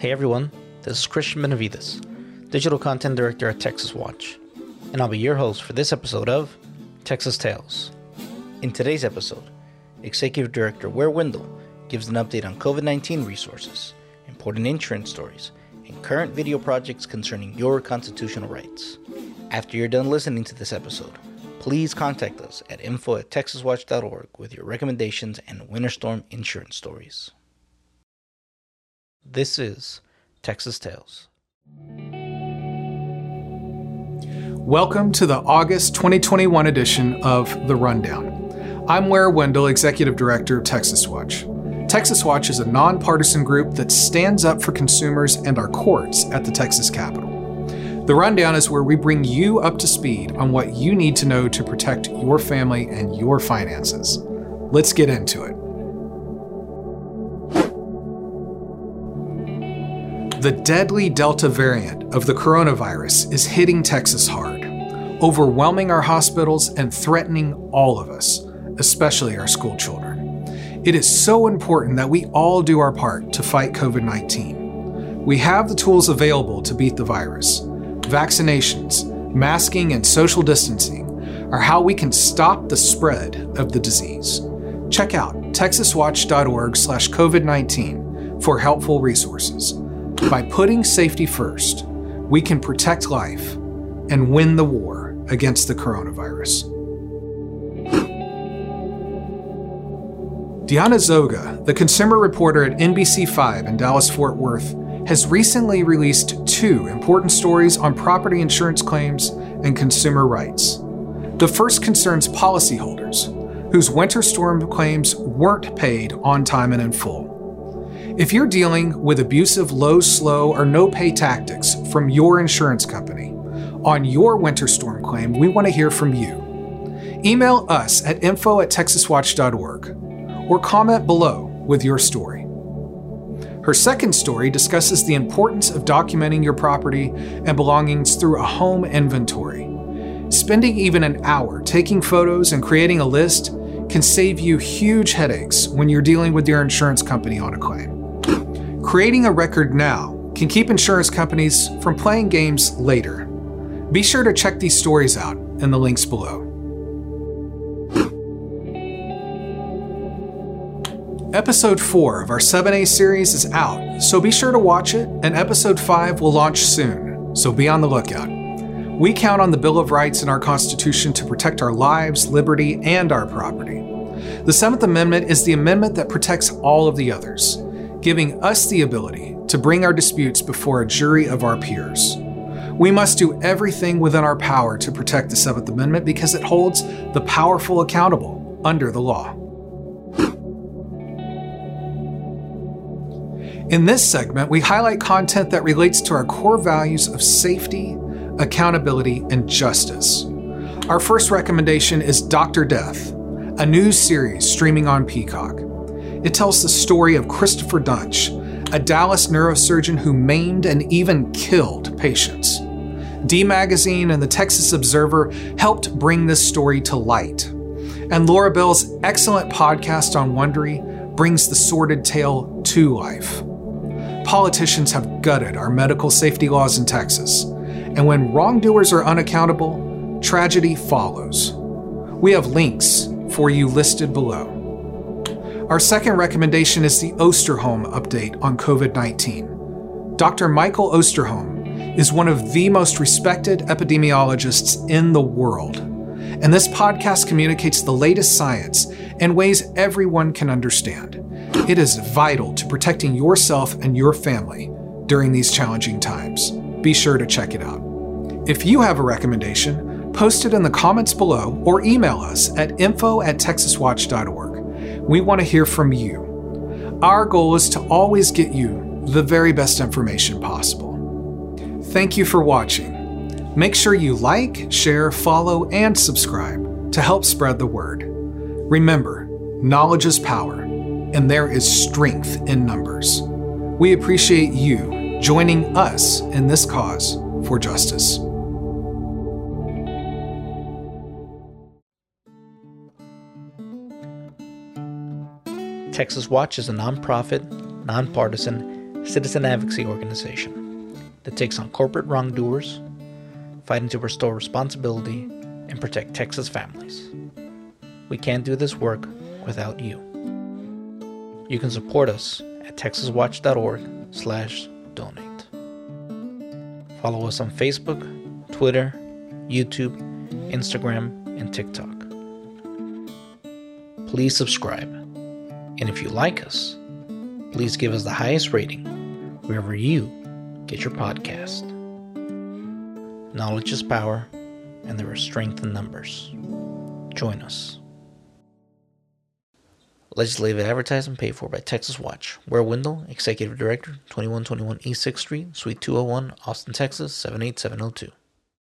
Hey everyone, this is Christian Benavides, Digital Content Director at Texas Watch, and I'll be your host for this episode of Texas Tales. In today's episode, Executive Director Ware Wendell gives an update on COVID 19 resources, important insurance stories, and current video projects concerning your constitutional rights. After you're done listening to this episode, please contact us at info at texaswatch.org with your recommendations and winter storm insurance stories. This is Texas Tales. Welcome to the August 2021 edition of The Rundown. I'm Ware Wendell, Executive Director of Texas Watch. Texas Watch is a nonpartisan group that stands up for consumers and our courts at the Texas Capitol. The Rundown is where we bring you up to speed on what you need to know to protect your family and your finances. Let's get into it. The deadly Delta variant of the coronavirus is hitting Texas hard, overwhelming our hospitals and threatening all of us, especially our school children. It is so important that we all do our part to fight COVID 19. We have the tools available to beat the virus. Vaccinations, masking, and social distancing are how we can stop the spread of the disease. Check out texaswatch.org/covid19 for helpful resources. By putting safety first, we can protect life and win the war against the coronavirus. Diana Zoga, the consumer reporter at NBC5 in Dallas Fort Worth, has recently released two important stories on property insurance claims and consumer rights. The first concerns policyholders whose winter storm claims weren't paid on time and in full. If you're dealing with abusive low, slow, or no pay tactics from your insurance company on your winter storm claim, we want to hear from you. Email us at info at texaswatch.org or comment below with your story. Her second story discusses the importance of documenting your property and belongings through a home inventory. Spending even an hour taking photos and creating a list can save you huge headaches when you're dealing with your insurance company on a claim. Creating a record now can keep insurance companies from playing games later. Be sure to check these stories out in the links below. Episode 4 of our 7A series is out, so be sure to watch it, and Episode 5 will launch soon, so be on the lookout. We count on the Bill of Rights in our Constitution to protect our lives, liberty, and our property. The Seventh Amendment is the amendment that protects all of the others giving us the ability to bring our disputes before a jury of our peers. We must do everything within our power to protect the Seventh Amendment because it holds the powerful accountable under the law. In this segment, we highlight content that relates to our core values of safety, accountability, and justice. Our first recommendation is Dr. Death, a new series streaming on Peacock. It tells the story of Christopher Duntsch, a Dallas neurosurgeon who maimed and even killed patients. D Magazine and the Texas Observer helped bring this story to light. And Laura Beil's excellent podcast on Wondery brings the sordid tale to life. Politicians have gutted our medical safety laws in Texas, and when wrongdoers are unaccountable, tragedy follows. We have links for you listed below. Our second recommendation is the Osterholm update on COVID 19. Dr. Michael Osterholm is one of the most respected epidemiologists in the world, and this podcast communicates the latest science in ways everyone can understand. It is vital to protecting yourself and your family during these challenging times. Be sure to check it out. If you have a recommendation, post it in the comments below or email us at info at texaswatch.org. We want to hear from you. Our goal is to always get you the very best information possible. Thank you for watching. Make sure you like, share, follow, and subscribe to help spread the word. Remember, knowledge is power, and there is strength in numbers. We appreciate you joining us in this cause for justice. Texas Watch is a nonprofit, nonpartisan, citizen advocacy organization that takes on corporate wrongdoers, fighting to restore responsibility and protect Texas families. We can't do this work without you. You can support us at texaswatch.org/donate. Follow us on Facebook, Twitter, YouTube, Instagram, and TikTok. Please subscribe. And if you like us, please give us the highest rating wherever you get your podcast. Knowledge is power, and there is strength in numbers. Join us. Legislative advertising paid for by Texas Watch. Ware Wendell, Executive Director, 2121 East 6th Street, Suite 201, Austin, Texas 78702.